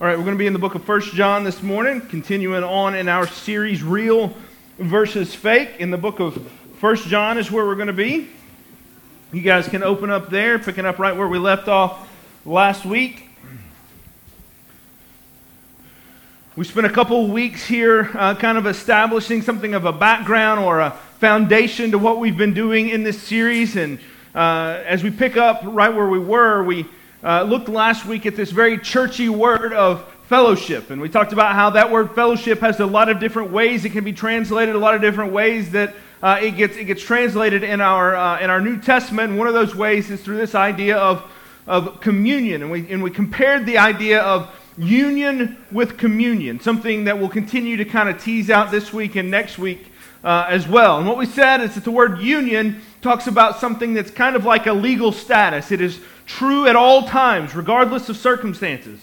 All right, we're going to be in the book of First John this morning, continuing on in our series, Real versus Fake. In the book of First John is where we're going to be. You guys can open up there, picking up right where we left off last week. We spent a couple weeks here uh, kind of establishing something of a background or a foundation to what we've been doing in this series. And uh, as we pick up right where we were, we uh, looked last week at this very churchy word of fellowship. And we talked about how that word fellowship has a lot of different ways it can be translated, a lot of different ways that uh, it, gets, it gets translated in our, uh, in our New Testament. And one of those ways is through this idea of, of communion. And we, and we compared the idea of union with communion, something that we'll continue to kind of tease out this week and next week uh, as well. And what we said is that the word union talks about something that's kind of like a legal status. It is true at all times, regardless of circumstances.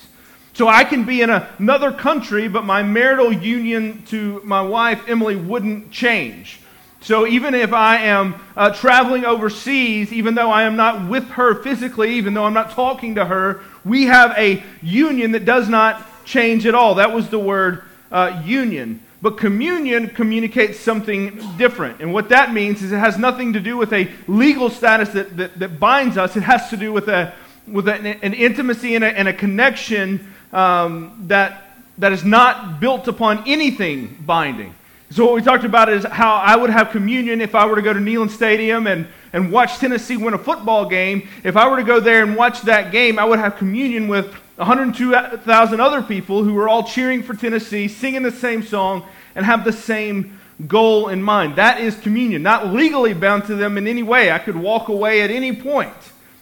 So I can be in another country, but my marital union to my wife, Emily, wouldn't change. So even if I am uh, traveling overseas, even though I am not with her physically, even though I'm not talking to her, we have a union that does not change at all. That was the word uh, union. But communion communicates something different. And what that means is it has nothing to do with a legal status that, that, that binds us, it has to do with, a, with an, an intimacy and a, and a connection um, that, that is not built upon anything binding. So, what we talked about is how I would have communion if I were to go to Neyland Stadium and, and watch Tennessee win a football game. If I were to go there and watch that game, I would have communion with 102,000 other people who are all cheering for Tennessee, singing the same song, and have the same goal in mind. That is communion, not legally bound to them in any way. I could walk away at any point.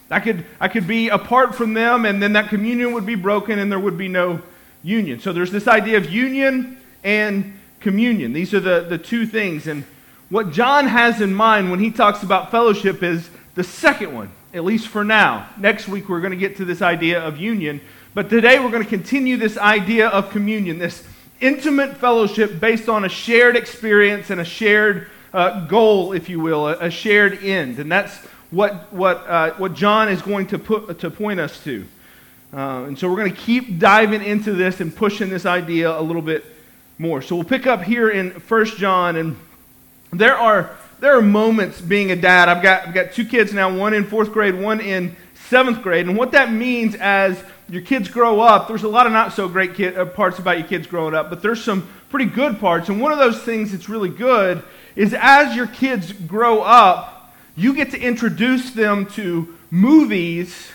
I could, I could be apart from them, and then that communion would be broken, and there would be no union. So there's this idea of union and communion. These are the, the two things. And what John has in mind when he talks about fellowship is the second one, at least for now. Next week, we're going to get to this idea of union. But today, we're going to continue this idea of communion, this intimate fellowship based on a shared experience and a shared uh, goal, if you will, a, a, shared end. And that's what, what, uh, what John is going to, put, to point us to. Uh, and so we're going to keep diving into this and pushing this idea a little bit more. So we'll pick up here in 1 John, and there are, there are moments being a dad. I've got, I've got two kids now, one in fourth grade, one in seventh grade. And what that means as your kids grow up, there's a lot of not so great kid, uh, parts about your kids growing up, but there's some pretty good parts. And one of those things that's really good is as your kids grow up, you get to introduce them to movies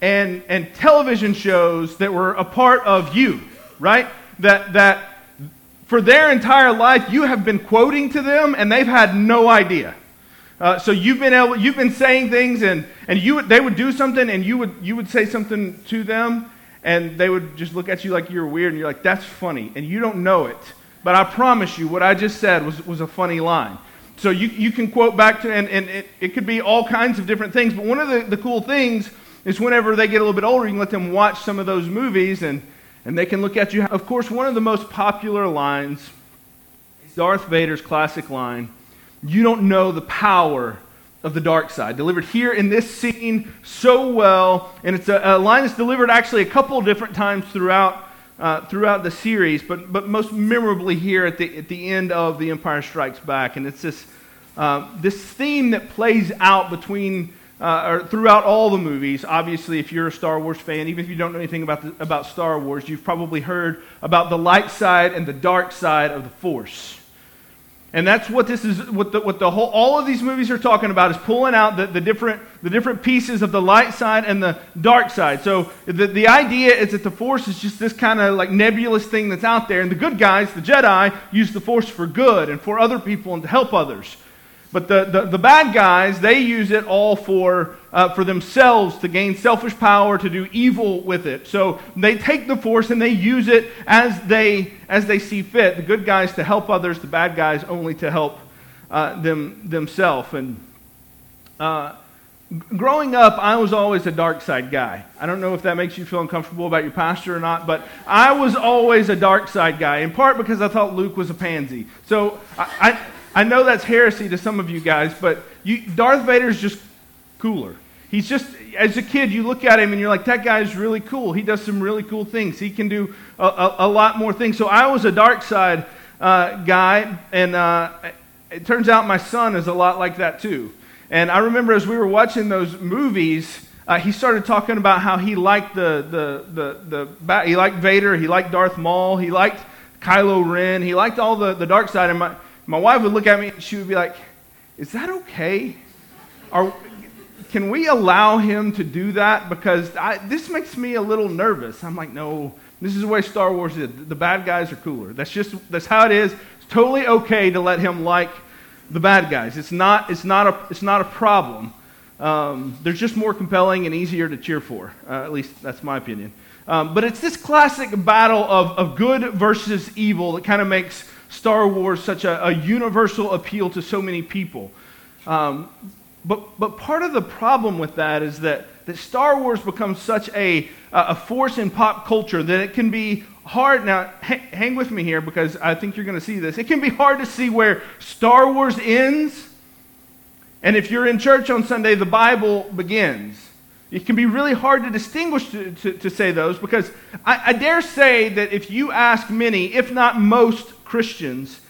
and, and television shows that were a part of you, right? That, that for their entire life, you have been quoting to them and they've had no idea. Uh, so you've been able, you've been saying things and, and you they would do something and you would, you would say something to them and they would just look at you like you're weird and you're like, that's funny. And you don't know it. But I promise you, what I just said was, was a funny line. So you, you can quote back to, and, and it, it could be all kinds of different things. But one of the, the cool things is whenever they get a little bit older, you can let them watch some of those movies and and they can look at you. Of course, one of the most popular lines is Darth Vader's classic line You don't know the power of the dark side. Delivered here in this scene so well. And it's a, a line that's delivered actually a couple different times throughout. Uh, throughout the series, but, but most memorably here at the, at the end of The Empire Strikes Back. And it's this, uh, this theme that plays out between uh, or throughout all the movies. Obviously, if you're a Star Wars fan, even if you don't know anything about, the, about Star Wars, you've probably heard about the light side and the dark side of the Force. And that's what this is, what the, what the whole, all of these movies are talking about is pulling out the, the, different, the different pieces of the light side and the dark side. So the, the idea is that the Force is just this kind of like nebulous thing that's out there. And the good guys, the Jedi, use the Force for good and for other people and to help others. But the, the, the, bad guys, they use it all for, uh, for themselves to gain selfish power, to do evil with it. So they take the force and they use it as they, as they see fit. The good guys to help others, the bad guys only to help uh, them, themselves. And uh, growing up, I was always a dark side guy. I don't know if that makes you feel uncomfortable about your pastor or not, but I was always a dark side guy, in part because I thought Luke was a pansy. So I, I I know that's heresy to some of you guys, but you, Darth Vader's just cooler. He's just, as a kid, you look at him and you're like, that guy's really cool. He does some really cool things. He can do a, a, a lot more things. So I was a dark side uh, guy, and uh, it turns out my son is a lot like that too. And I remember as we were watching those movies, uh, he started talking about how he liked the, the, the, the, he liked Vader, he liked Darth Maul, he liked Kylo Ren, he liked all the, the dark side. And my, my wife would look at me and she would be like, Is that okay? Are, can we allow him to do that? Because I, this makes me a little nervous. I'm like, No, this is the way Star Wars is. The bad guys are cooler. That's just that's how it is. It's totally okay to let him like the bad guys. It's not, it's not, a, it's not a problem. Um, they're just more compelling and easier to cheer for. Uh, at least that's my opinion. Um, but it's this classic battle of, of good versus evil that kind of makes Star Wars such a, a, universal appeal to so many people. Um, but, but part of the problem with that is that, that Star Wars becomes such a, a force in pop culture that it can be hard. Now, hang with me here because I think you're going to see this. It can be hard to see where Star Wars ends and if you're in church on Sunday, the Bible begins. It can be really hard to distinguish to, to, to say those because I, I dare say that if you ask many, if not most Christians,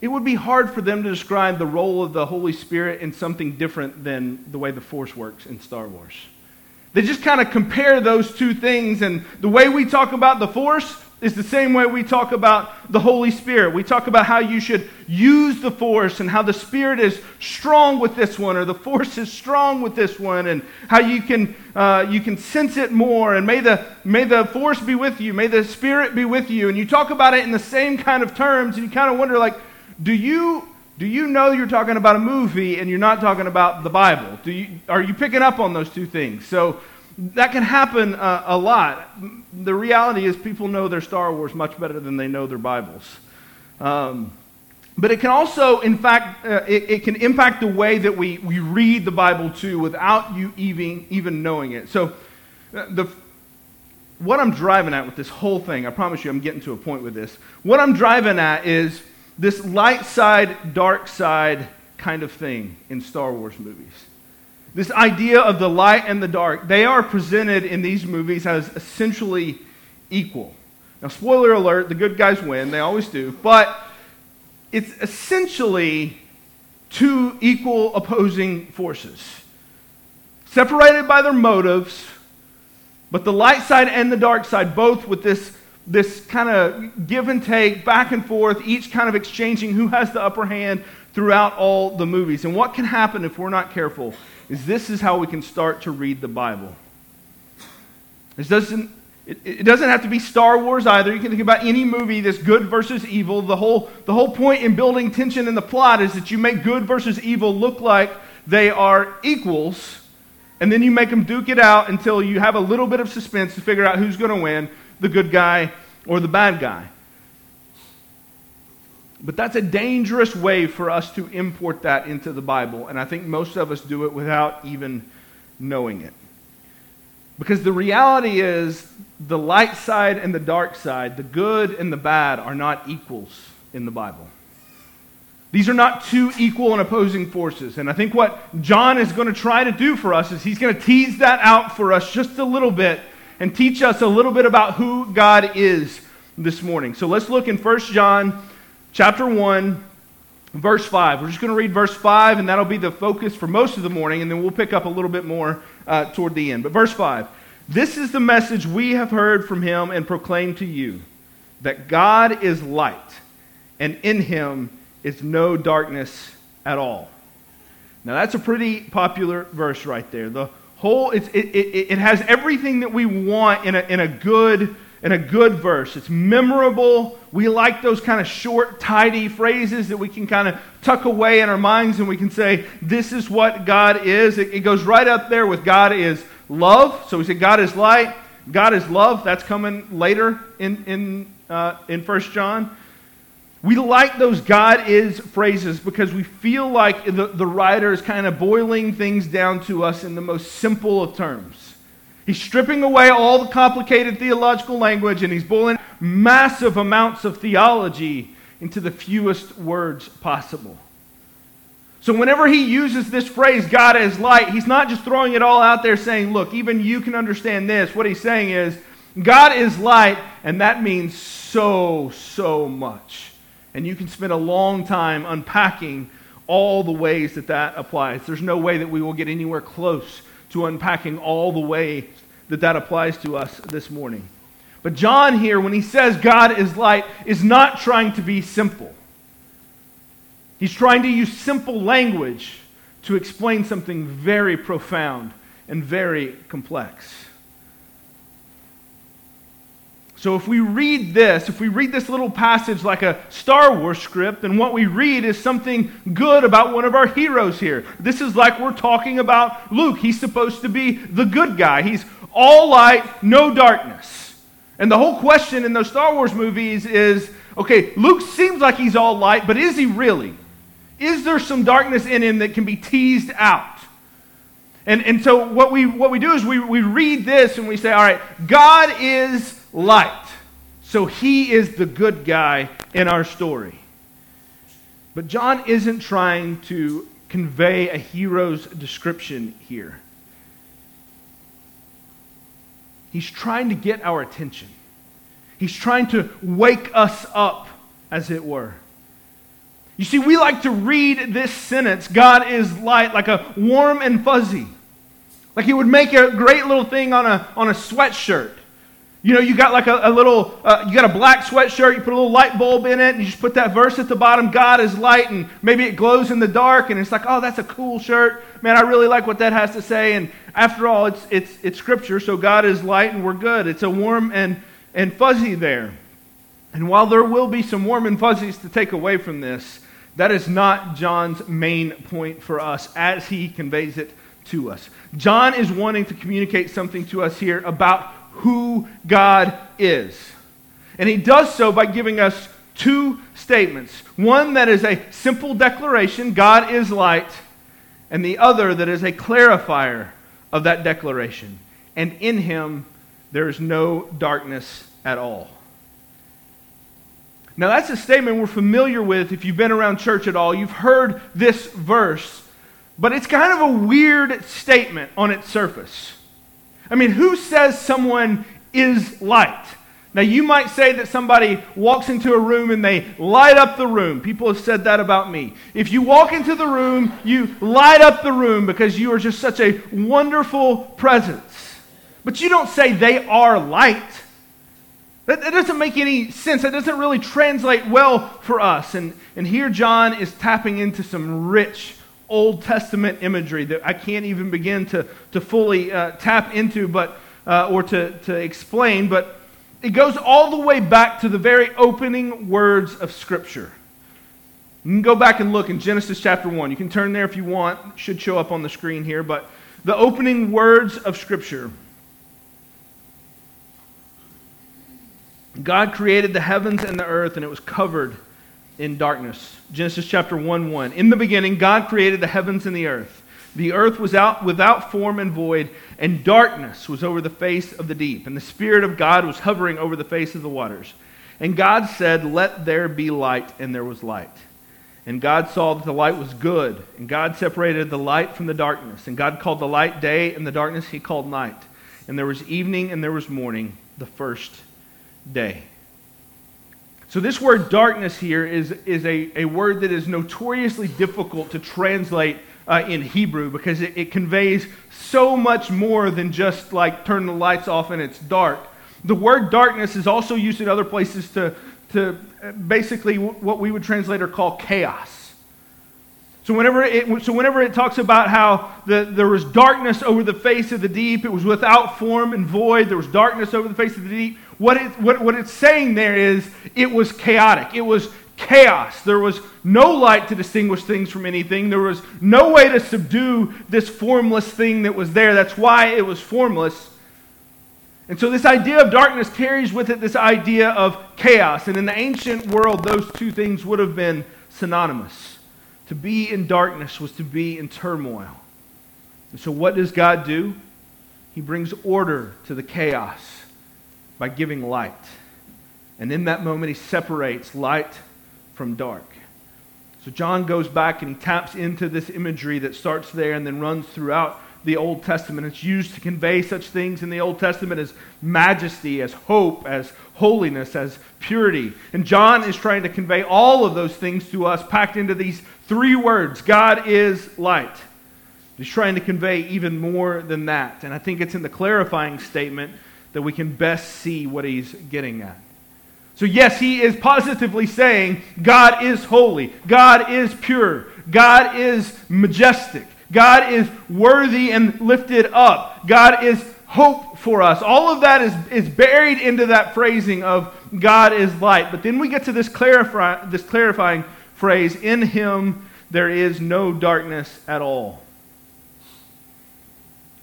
it would be hard for them to describe the role of the Holy Spirit in something different than the way the Force works in Star Wars. They just kind of compare those two things, and the way we talk about the Force is the same way we talk about the Holy Spirit. We talk about how you should use the force and how the Spirit is strong with this one, or the force is strong with this one, and how you can, uh, you can sense it more. And may the, may the force be with you, may the Spirit be with you. And you talk about it in the same kind of terms, and you kind of wonder, like, do you, do you know you're talking about a movie and you're not talking about the Bible? Do you, are you picking up on those two things? So, that can happen uh, a lot. The reality is, people know their Star Wars much better than they know their Bibles. Um, but it can also, in fact, uh, it, it, can impact the way that we, we read the Bible too without you even, even knowing it. So, uh, the, what I'm driving at with this whole thing, I promise you I'm getting to a point with this. What I'm driving at is this light side, dark side kind of thing in Star Wars movies. This idea of the light and the dark, they are presented in these movies as essentially equal. Now, spoiler alert, the good guys win, they always do, but it's essentially two equal opposing forces, separated by their motives, but the light side and the dark side, both with this, this kind of give and take, back and forth, each kind of exchanging who has the upper hand throughout all the movies. And what can happen if we're not careful is this is how we can start to read the Bible. This doesn't, it, it, doesn't have to be Star Wars either. You can think about any movie that's good versus evil. The whole, the whole point in building tension in the plot is that you make good versus evil look like they are equals, and then you make them duke it out until you have a little bit of suspense to figure out who's going to win the good guy or the bad guy. But that's a dangerous way for us to import that into the Bible, and I think most of us do it without even knowing it. Because the reality is, the light side and the dark side, the good and the bad, are not equals in the Bible. These are not two equal and opposing forces. And I think what John is going to try to do for us is he's going to tease that out for us just a little bit and teach us a little bit about who God is this morning. So let's look in 1 John chapter 1, verse 5. We're just going to read verse 5, and that'll be the focus for most of the morning, and then we'll pick up a little bit more uh, toward the end. But verse 5 This is the message we have heard from him and proclaimed to you that God is light, and in him is no darkness at all. Now, that's a pretty popular verse right there. The whole, it, it, it, has everything that we want in a, in a good and a good verse. It's memorable. We like those kind of short, tidy phrases that we can kind of tuck away in our minds and we can say, This is what God is. It, it goes right up there with God is love. So we say, God is light, God is love. That's coming later in, in, uh, in 1 John. We like those God is phrases because we feel like the, the writer is kind of boiling things down to us in the most simple of terms. He's stripping away all the complicated theological language and he's boiling massive amounts of theology into the fewest words possible. So, whenever he uses this phrase, God is light, he's not just throwing it all out there saying, Look, even you can understand this. What he's saying is, God is light, and that means so, so much. And you can spend a long time unpacking all the ways that that applies. There's no way that we will get anywhere close to unpacking all the ways that that applies to us this morning. But John here, when he says God is light, is not trying to be simple. He's trying to use simple language to explain something very profound and very complex. So, if we read this, if we read this little passage like a Star Wars script, then what we read is something good about one of our heroes here. This is like we're talking about Luke. He's supposed to be the good guy, he's all light, no darkness. And the whole question in those Star Wars movies is okay, Luke seems like he's all light, but is he really? Is there some darkness in him that can be teased out? And, and so what we, what we do is we, we read this and we say, all right, God is light. So he is the good guy in our story. But John isn't trying to convey a hero's description here. He's trying to get our attention. He's trying to wake us up, as it were. You see, we like to read this sentence, God is light, like a warm and fuzzy. Like he would make a great little thing on a, on a sweatshirt. You know, you got like a, a little, uh, you got a black sweatshirt, you put a little light bulb in it, and you just put that verse at the bottom, God is light, and maybe it glows in the dark, and it's like, oh, that's a cool shirt. Man, I really like what that has to say. And after all, it's, it's, it's scripture, so God is light, and we're good. It's a warm and, and fuzzy there. And while there will be some warm and fuzzies to take away from this, that is not John's main point for us as he conveys it to us. John is wanting to communicate something to us here about who God is. And he does so by giving us two statements one that is a simple declaration, God is light, and the other that is a clarifier of that declaration. And in him, there is no darkness at all. Now, that's a statement we're familiar with if you've been around church at all. You've heard this verse, but it's kind of a weird statement on its surface. I mean, who says someone is light? Now, you might say that somebody walks into a room and they light up the room. People have said that about me. If you walk into the room, you light up the room because you are just such a wonderful presence. But you don't say they are light. That, that doesn't make any sense. That doesn't really translate well for us. And, and here, John is tapping into some rich Old Testament imagery that I can't even begin to, to fully uh, tap into but, uh, or to, to explain, but it goes all the way back to the very opening words of Scripture. You can go back and look in Genesis chapter 1. You can turn there if you want. It should show up on the screen here. But the opening words of Scripture God created the heavens and the earth, and it was covered in darkness. Genesis chapter 1 1. In the beginning, God created the heavens and the earth. The earth was out without form and void, and darkness was over the face of the deep, and the Spirit of God was hovering over the face of the waters. And God said, Let there be light, and there was light. And God saw that the light was good, and God separated the light from the darkness. And God called the light day, and the darkness he called night. And there was evening, and there was morning, the first day. So, this word darkness here is, is a, a word that is notoriously difficult to translate uh, in Hebrew because it, it conveys so much more than just like turn the lights off and it's dark. The word darkness is also used in other places to, to basically what we would translate or call chaos. So whenever it, so whenever it talks about how the, there was darkness over the face of the deep, it was without form and void, there was darkness over the face of the deep, what, it, what, what it's saying there is it was chaotic. It was chaos. There was no light to distinguish things from anything. There was no way to subdue this formless thing that was there. That's why it was formless. And so, this idea of darkness carries with it this idea of chaos. And in the ancient world, those two things would have been synonymous. To be in darkness was to be in turmoil. And so, what does God do? He brings order to the chaos by giving light. And in that moment, he separates light from dark. So John goes back and he taps into this imagery that starts there and then runs throughout the Old Testament. It's used to convey such things in the Old Testament as majesty, as hope, as holiness, as purity. And John is trying to convey all of those things to us, packed into these three words God is light. He's trying to convey even more than that. And I think it's in the clarifying statement that we can best see what he's getting at. So, yes, he is positively saying God is holy, God is pure, God is majestic, God is worthy and lifted up, God is hope for us. All of that is, is buried into that phrasing of God is light. But then we get to this, clarify, this clarifying phrase in him there is no darkness at all.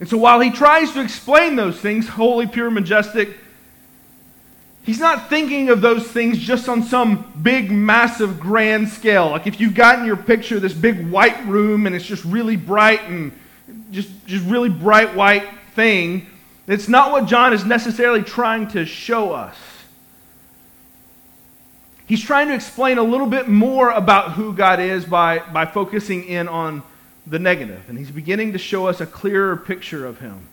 And so while he tries to explain those things, holy, pure, majestic, he's not thinking of those things just on some big, massive, grand scale. Like if you've got in your picture this big white room and it's just really bright and just, just really bright white thing, it's not what John is necessarily trying to show us. He's trying to explain a little bit more about who God is by, by focusing in on the negative. And he's beginning to show us a clearer picture of him.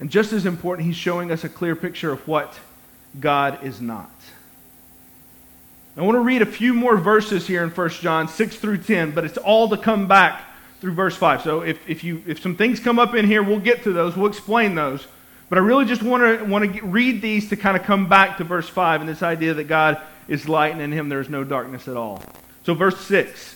And just as important, he's showing us a clear picture of what God is not. I want to read a few more verses here in 1 John 6 through 10, but it's all to come back through verse 5. So if, if, you, if some things come up in here, we'll get to those, we'll explain those. But I really just want to, want to get, read these to kind of come back to verse 5 and this idea that God is light and in him there is no darkness at all. So, verse 6,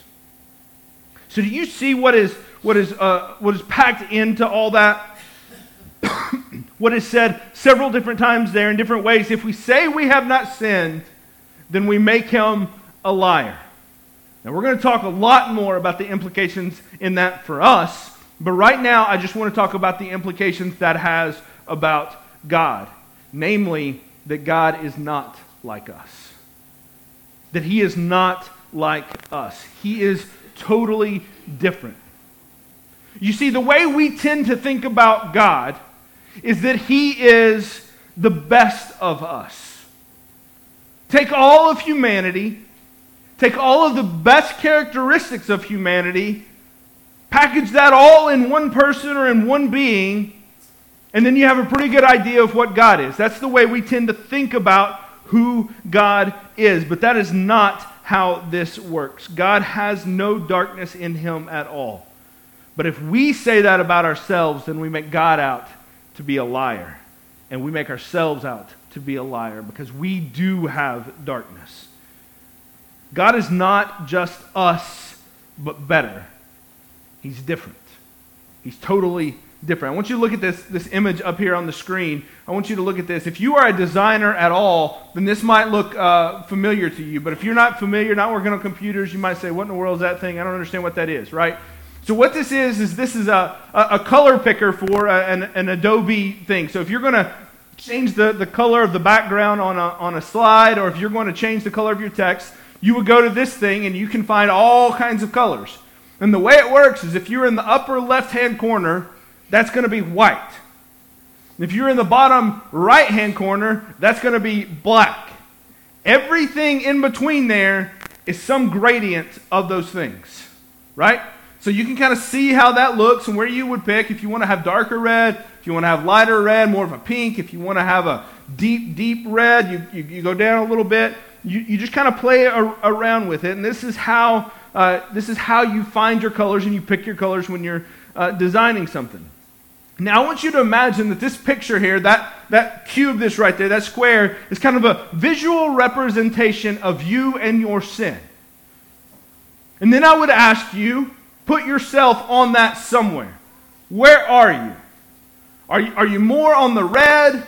So, do you see what is, what is, uh, what is packed into all that? what is said several different times there in different ways. If we say we have not sinned, then we make him a liar. Now, we're going to talk a lot more about the implications in that for us, but right now I just want to talk about the implications that has about God. Namely, that God is not like us. That he is not like us. He is totally different. You see, the way we tend to think about God is that he is the best of us. Take all of humanity, take all of the best characteristics of humanity, package that all in one person or in one being, and then you have a pretty good idea of what God is. That's the way we tend to think about who God is. But that is not how this works. God has no darkness in him at all. But if we say that about ourselves, then we make God out to be a liar. And we make ourselves out to be a liar because we do have darkness. God is not just us, but better. He's different. He's totally different. I want you to look at this, this image up here on the screen. I want you to look at this. If you are a designer at all, then this might look uh, familiar to you. But if you're not familiar, not working on computers, you might say, What in the world is that thing? I don't understand what that is, right? So, what this is, is this is a, a, color picker for a, an, an Adobe thing. So, if you're going to change the, the color of the background on a, on a slide, or if you're going to change the color of your text, you would go to this thing and you can find all kinds of colors. And the way it works is if you're in the upper left hand corner, that's going to be white. If you're in the bottom right hand corner, that's going to be black. Everything in between there is some gradient of those things, right? So you can kind of see how that looks and where you would pick if you want to have darker red, if you want to have lighter red, more of a pink, if you want to have a deep, deep red, you, you, you go down a little bit. You, you just kind of play around with it. And this is, how, uh, this is how you find your colors and you pick your colors when you're uh, designing something. Now, I want you to imagine that this picture here, that, that cube, this right there, that square, is kind of a visual representation of you and your sin. And then I would ask you, put yourself on that somewhere. Where are you? Are you, are you more on the red?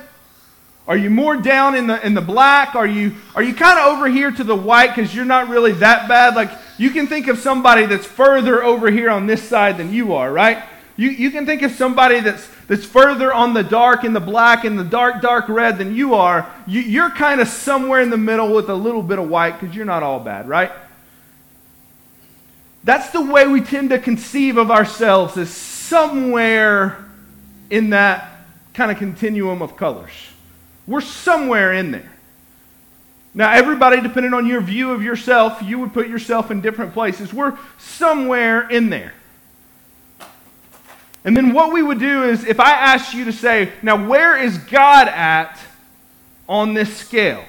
Are you more down in the, in the black? Are you, are you kind of over here to the white because you're not really that bad? Like, you can think of somebody that's further over here on this side than you are, right? You, you can think of somebody that's, that's further on the dark and the black and the dark, dark red than you are. You, you're kind of somewhere in the middle with a little bit of white because you're not all bad, right? That's the way we tend to conceive of ourselves as somewhere in that kind of continuum of colors. We're somewhere in there. Now, everybody, depending on your view of yourself, you would put yourself in different places. We're somewhere in there. And then what we would do is if I asked you to say, now where is God at on this scale?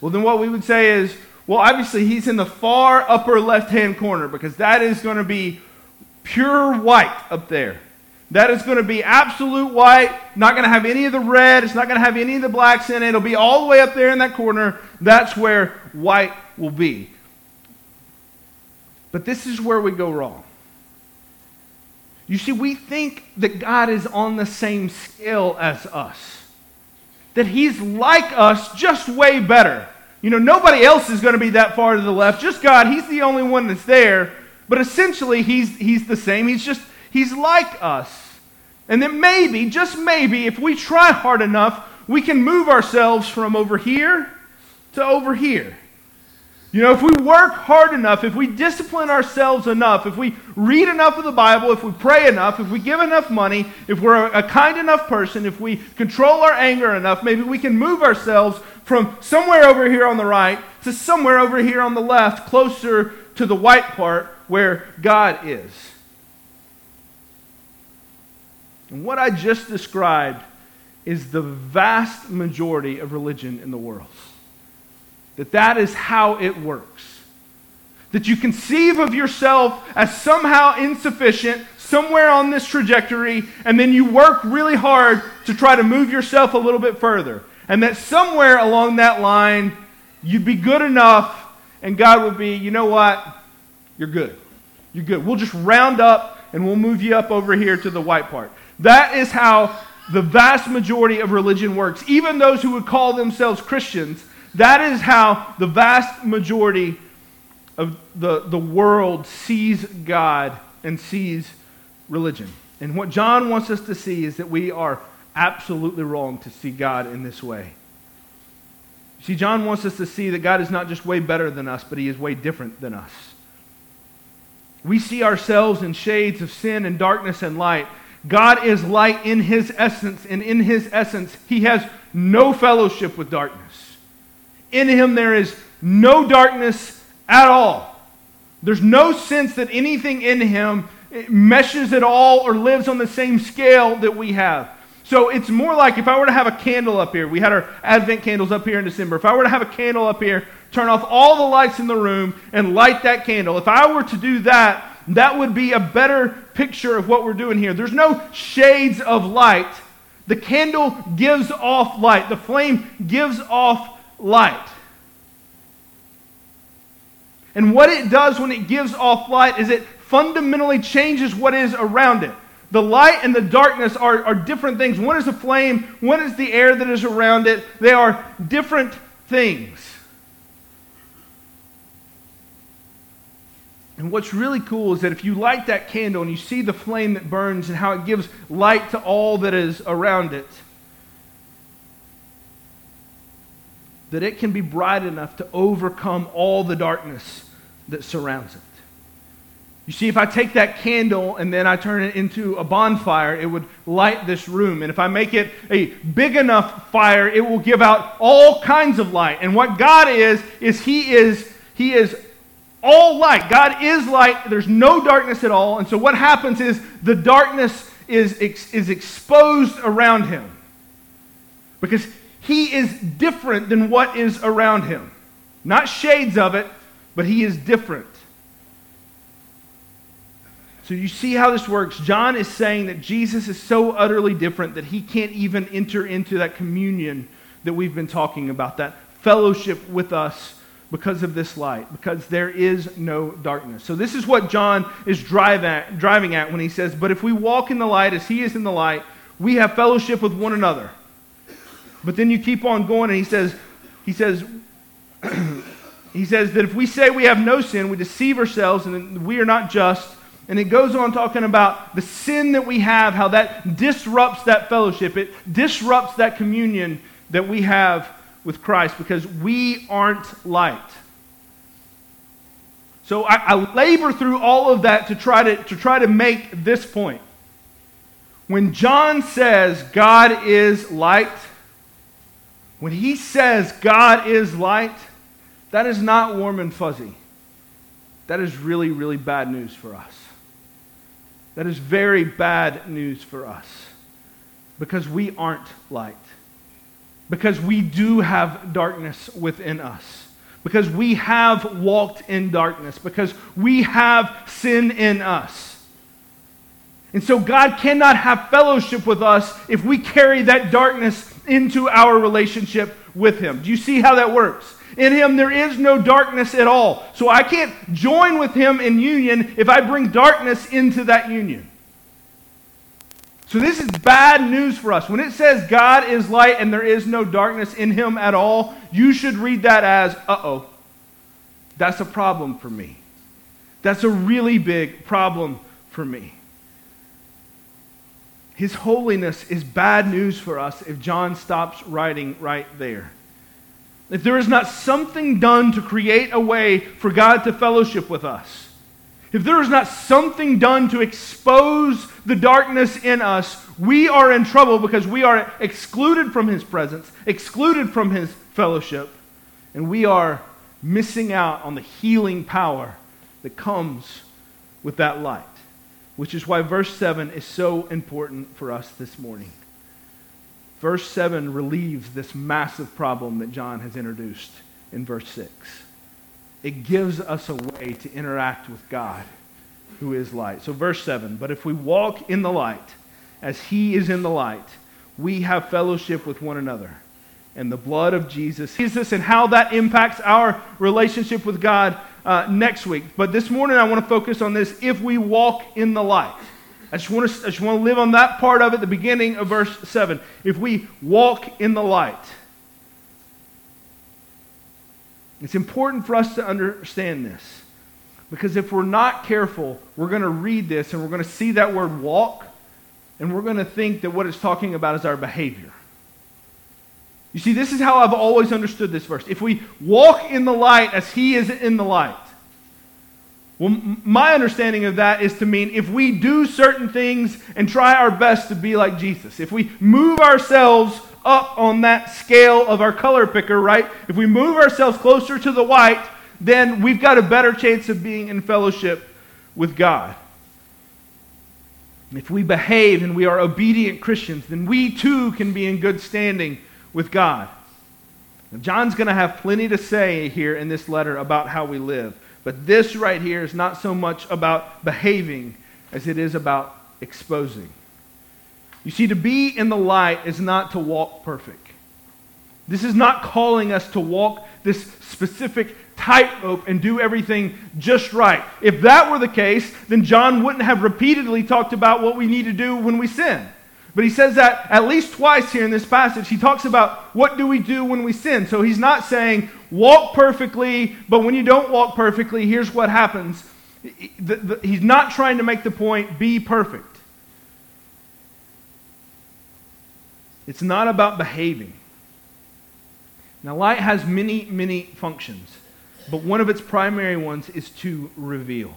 Well, then what we would say is, well, obviously he's in the far upper left hand corner because that is going to be pure white up there. That is going to be absolute white, not going to have any of the red, it's not going to have any of the blacks in it. It'll be all the way up there in that corner. That's where white will be. But this is where we go wrong. You see, we think that God is on the same scale as us, that He's like us, just way better. You know, nobody else is going to be that far to the left, just God. He's the only one that's there. But essentially, He's, he's the same. He's just, He's like us. And then maybe, just maybe, if we try hard enough, we can move ourselves from over here to over here. You know, if we work hard enough, if we discipline ourselves enough, if we read enough of the Bible, if we pray enough, if we give enough money, if we're a kind enough person, if we control our anger enough, maybe we can move ourselves from somewhere over here on the right to somewhere over here on the left, closer to the white part where God is. And what I just described is the vast majority of religion in the world. That that is how it works. That you conceive of yourself as somehow insufficient somewhere on this trajectory, and then you work really hard to try to move yourself a little bit further. And that somewhere along that line, you'd be good enough, and God would be, you know what? You're good. You're good. We'll just round up and we'll move you up over here to the white part. That is how the vast majority of religion works. Even those who would call themselves Christians that is how the vast majority of the, the world sees God and sees religion. And what John wants us to see is that we are absolutely wrong to see God in this way. See, John wants us to see that God is not just way better than us, but he is way different than us. We see ourselves in shades of sin and darkness and light. God is light in his essence, and in his essence, he has no fellowship with darkness. In him there is no darkness at all. There's no sense that anything in him meshes at all or lives on the same scale that we have. So it's more like if I were to have a candle up here, we had our Advent candles up here in December. If I were to have a candle up here, turn off all the lights in the room and light that candle, if I were to do that, that would be a better picture of what we're doing here. There's no shades of light. The candle gives off light, the flame gives off light. And what it does when it gives off light is it fundamentally changes what is around it. The light and the darkness are, are different things. One is a flame, one is the air that is around it. They are different things. And what's really cool is that if you light that candle and you see the flame that burns and how it gives light to all that is around it, that it can be bright enough to overcome all the darkness that surrounds it. You see, if I take that candle and then I turn it into a bonfire, it would light this room. And if I make it a big enough fire, it will give out all kinds of light. And what God is, is He is, He is all light. God is light. There's no darkness at all. And so what happens is the darkness is, is exposed around Him. Because he is different than what is around him. Not shades of it, but he is different. So you see how this works. John is saying that Jesus is so utterly different that he can't even enter into that communion that we've been talking about, that fellowship with us because of this light, because there is no darkness. So this is what John is drive at, driving at when he says, But if we walk in the light as he is in the light, we have fellowship with one another. But then you keep on going, and he says, he says, he says that if we say we have no sin, we deceive ourselves and we are not just. And it goes on talking about the sin that we have, how that disrupts that fellowship. It disrupts that communion that we have with Christ because we aren't light. So I, I, labor through all of that to try to, to try to make this point. When John says God is light, when he says God is light, that is not warm and fuzzy. That is really, really bad news for us. That is very bad news for us because we aren't light. Because we do have darkness within us because we have walked in darkness, because we have sin in us. And so God cannot have fellowship with us if we carry that darkness into our relationship with Him. Do you see how that works? In Him, there is no darkness at all. So I can't join with Him in union if I bring darkness into that union. So this is bad news for us. When it says God is light and there is no darkness in him at all, you should read that as, uh oh, that's a problem for me. That's a really big problem for me. His holiness is bad news for us if John stops writing right there. If there is not something done to create a way for God to fellowship with us, if there is not something done to expose the darkness in us, we are in trouble because we are excluded from His presence, excluded from His fellowship, and we are missing out on the healing power that comes with that light, which is why verse 7 is so important for us this morning. Verse 7 relieves this massive problem that John has introduced in verse 6 it gives us a way to interact with God who is light. So, verse 7 But if we walk in the light, as he is in the light, we have fellowship with one another. And the blood of Jesus, Jesus, and how that impacts our relationship with God uh, next week. But this morning, I want to focus on this if we walk in the light. I just, want to, I just want to live on that part of it, the beginning of verse 7. If we walk in the light. It's important for us to understand this. Because if we're not careful, we're going to read this and we're going to see that word walk, and we're going to think that what it's talking about is our behavior. You see, this is how I've always understood this verse. If we walk in the light as he is in the light, well, my understanding of that is to mean if we do certain things and try our best to be like Jesus, if we move ourselves up on that scale of our color picker, right? If we move ourselves closer to the white, then we've got a better chance of being in fellowship with God. If we behave and we are obedient Christians, then we too can be in good standing with God. Now, John's going to have plenty to say here in this letter about how we live. But this right here is not so much about behaving as it is about exposing. You see, to be in the light is not to walk perfect. This is not calling us to walk this specific tightrope and do everything just right. If that were the case, then John wouldn't have repeatedly talked about what we need to do when we sin. But he says that at least twice here in this passage. He talks about what do we do when we sin. So he's not saying walk perfectly, but when you don't walk perfectly, here's what happens. He's not trying to make the point be perfect. It's not about behaving. Now, light has many, many functions, but one of its primary ones is to reveal.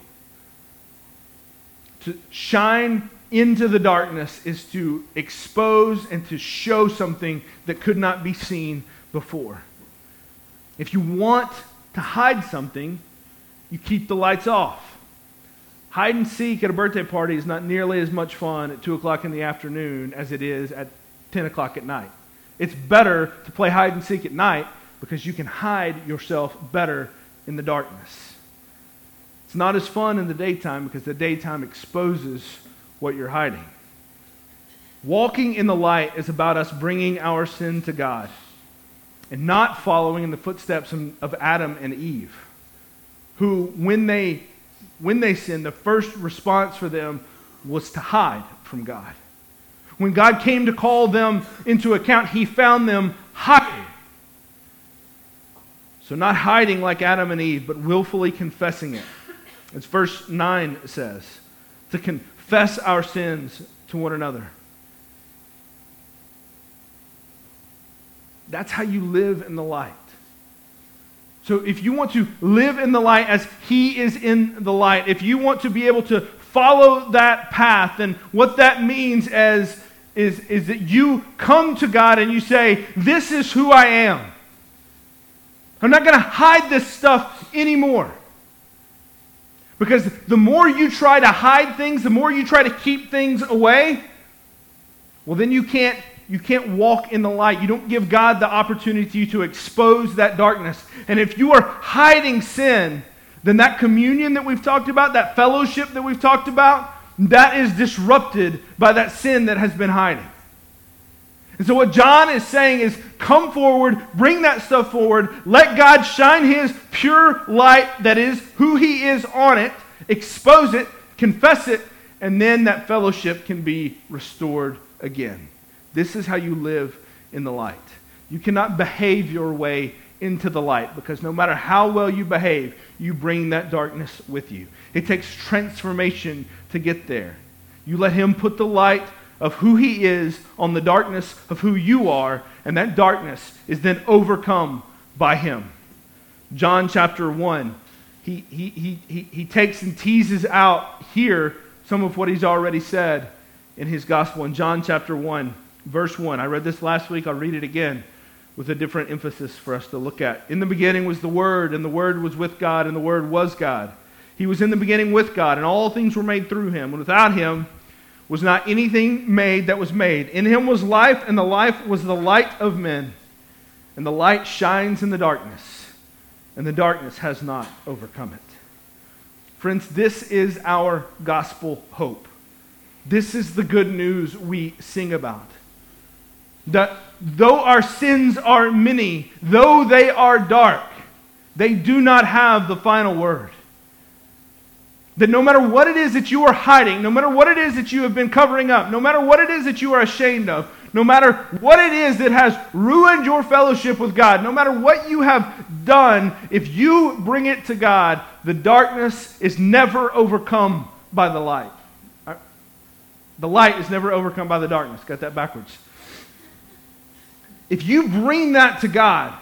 To shine into the darkness is to expose and to show something that could not be seen before. If you want to hide something, you keep the lights off. Hide and seek at a birthday party is not nearly as much fun at 2 o'clock in the afternoon as it is at 10 o'clock at night. It's better to play hide and seek at night because you can hide yourself better in the darkness. It's not as fun in the daytime because the daytime exposes what you're hiding. Walking in the light is about us bringing our sin to God and not following in the footsteps of Adam and Eve, who, when they, when they sinned, the first response for them was to hide from God. When God came to call them into account, he found them hiding. So, not hiding like Adam and Eve, but willfully confessing it. As verse 9 says, to confess our sins to one another. That's how you live in the light. So, if you want to live in the light as He is in the light, if you want to be able to follow that path, then what that means is, is, is that you come to God and you say, This is who I am. I'm not going to hide this stuff anymore. Because the more you try to hide things, the more you try to keep things away, well, then you can't, you can't walk in the light. You don't give God the opportunity to expose that darkness. And if you are hiding sin, then that communion that we've talked about, that fellowship that we've talked about, that is disrupted by that sin that has been hiding. And so, what John is saying is come forward, bring that stuff forward, let God shine his pure light that is who he is on it, expose it, confess it, and then that fellowship can be restored again. This is how you live in the light. You cannot behave your way into the light because no matter how well you behave, you bring that darkness with you. It takes transformation to get there. You let him put the light of who he is on the darkness of who you are, and that darkness is then overcome by him. John chapter 1, he, he, he, he, he takes and teases out here some of what he's already said in his gospel in John chapter 1, verse 1. I read this last week, I'll read it again with a different emphasis for us to look at. In the beginning was the Word, and the Word was with God, and the Word was God. He was in the beginning with God, and all things were made through him. And without him, was not anything made that was made. In him was life, and the life was the light of men. And the light shines in the darkness, and the darkness has not overcome it. Friends, this is our gospel hope. This is the good news we sing about. That though our sins are many, though they are dark, they do not have the final word. That no matter what it is that you are hiding, no matter what it is that you have been covering up, no matter what it is that you are ashamed of, no matter what it is that has ruined your fellowship with God, no matter what you have done, if you bring it to God, the darkness is never overcome by the light. Uh, the light is never overcome by the darkness. Got that backwards. If you bring that to God,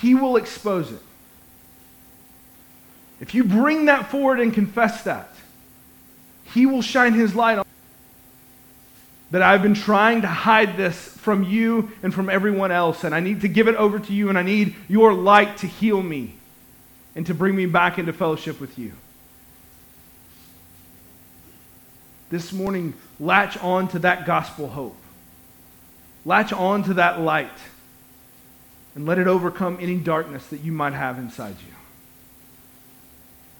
He will expose it. If you bring that forward and confess that, He will shine His light on. That I've been trying to hide this from you and from everyone else, and I need to give it over to you, and I need your light to heal me and to bring me back into fellowship with you. This morning, latch on to that gospel hope. Latch on to that light and let it overcome any darkness that you might have inside you.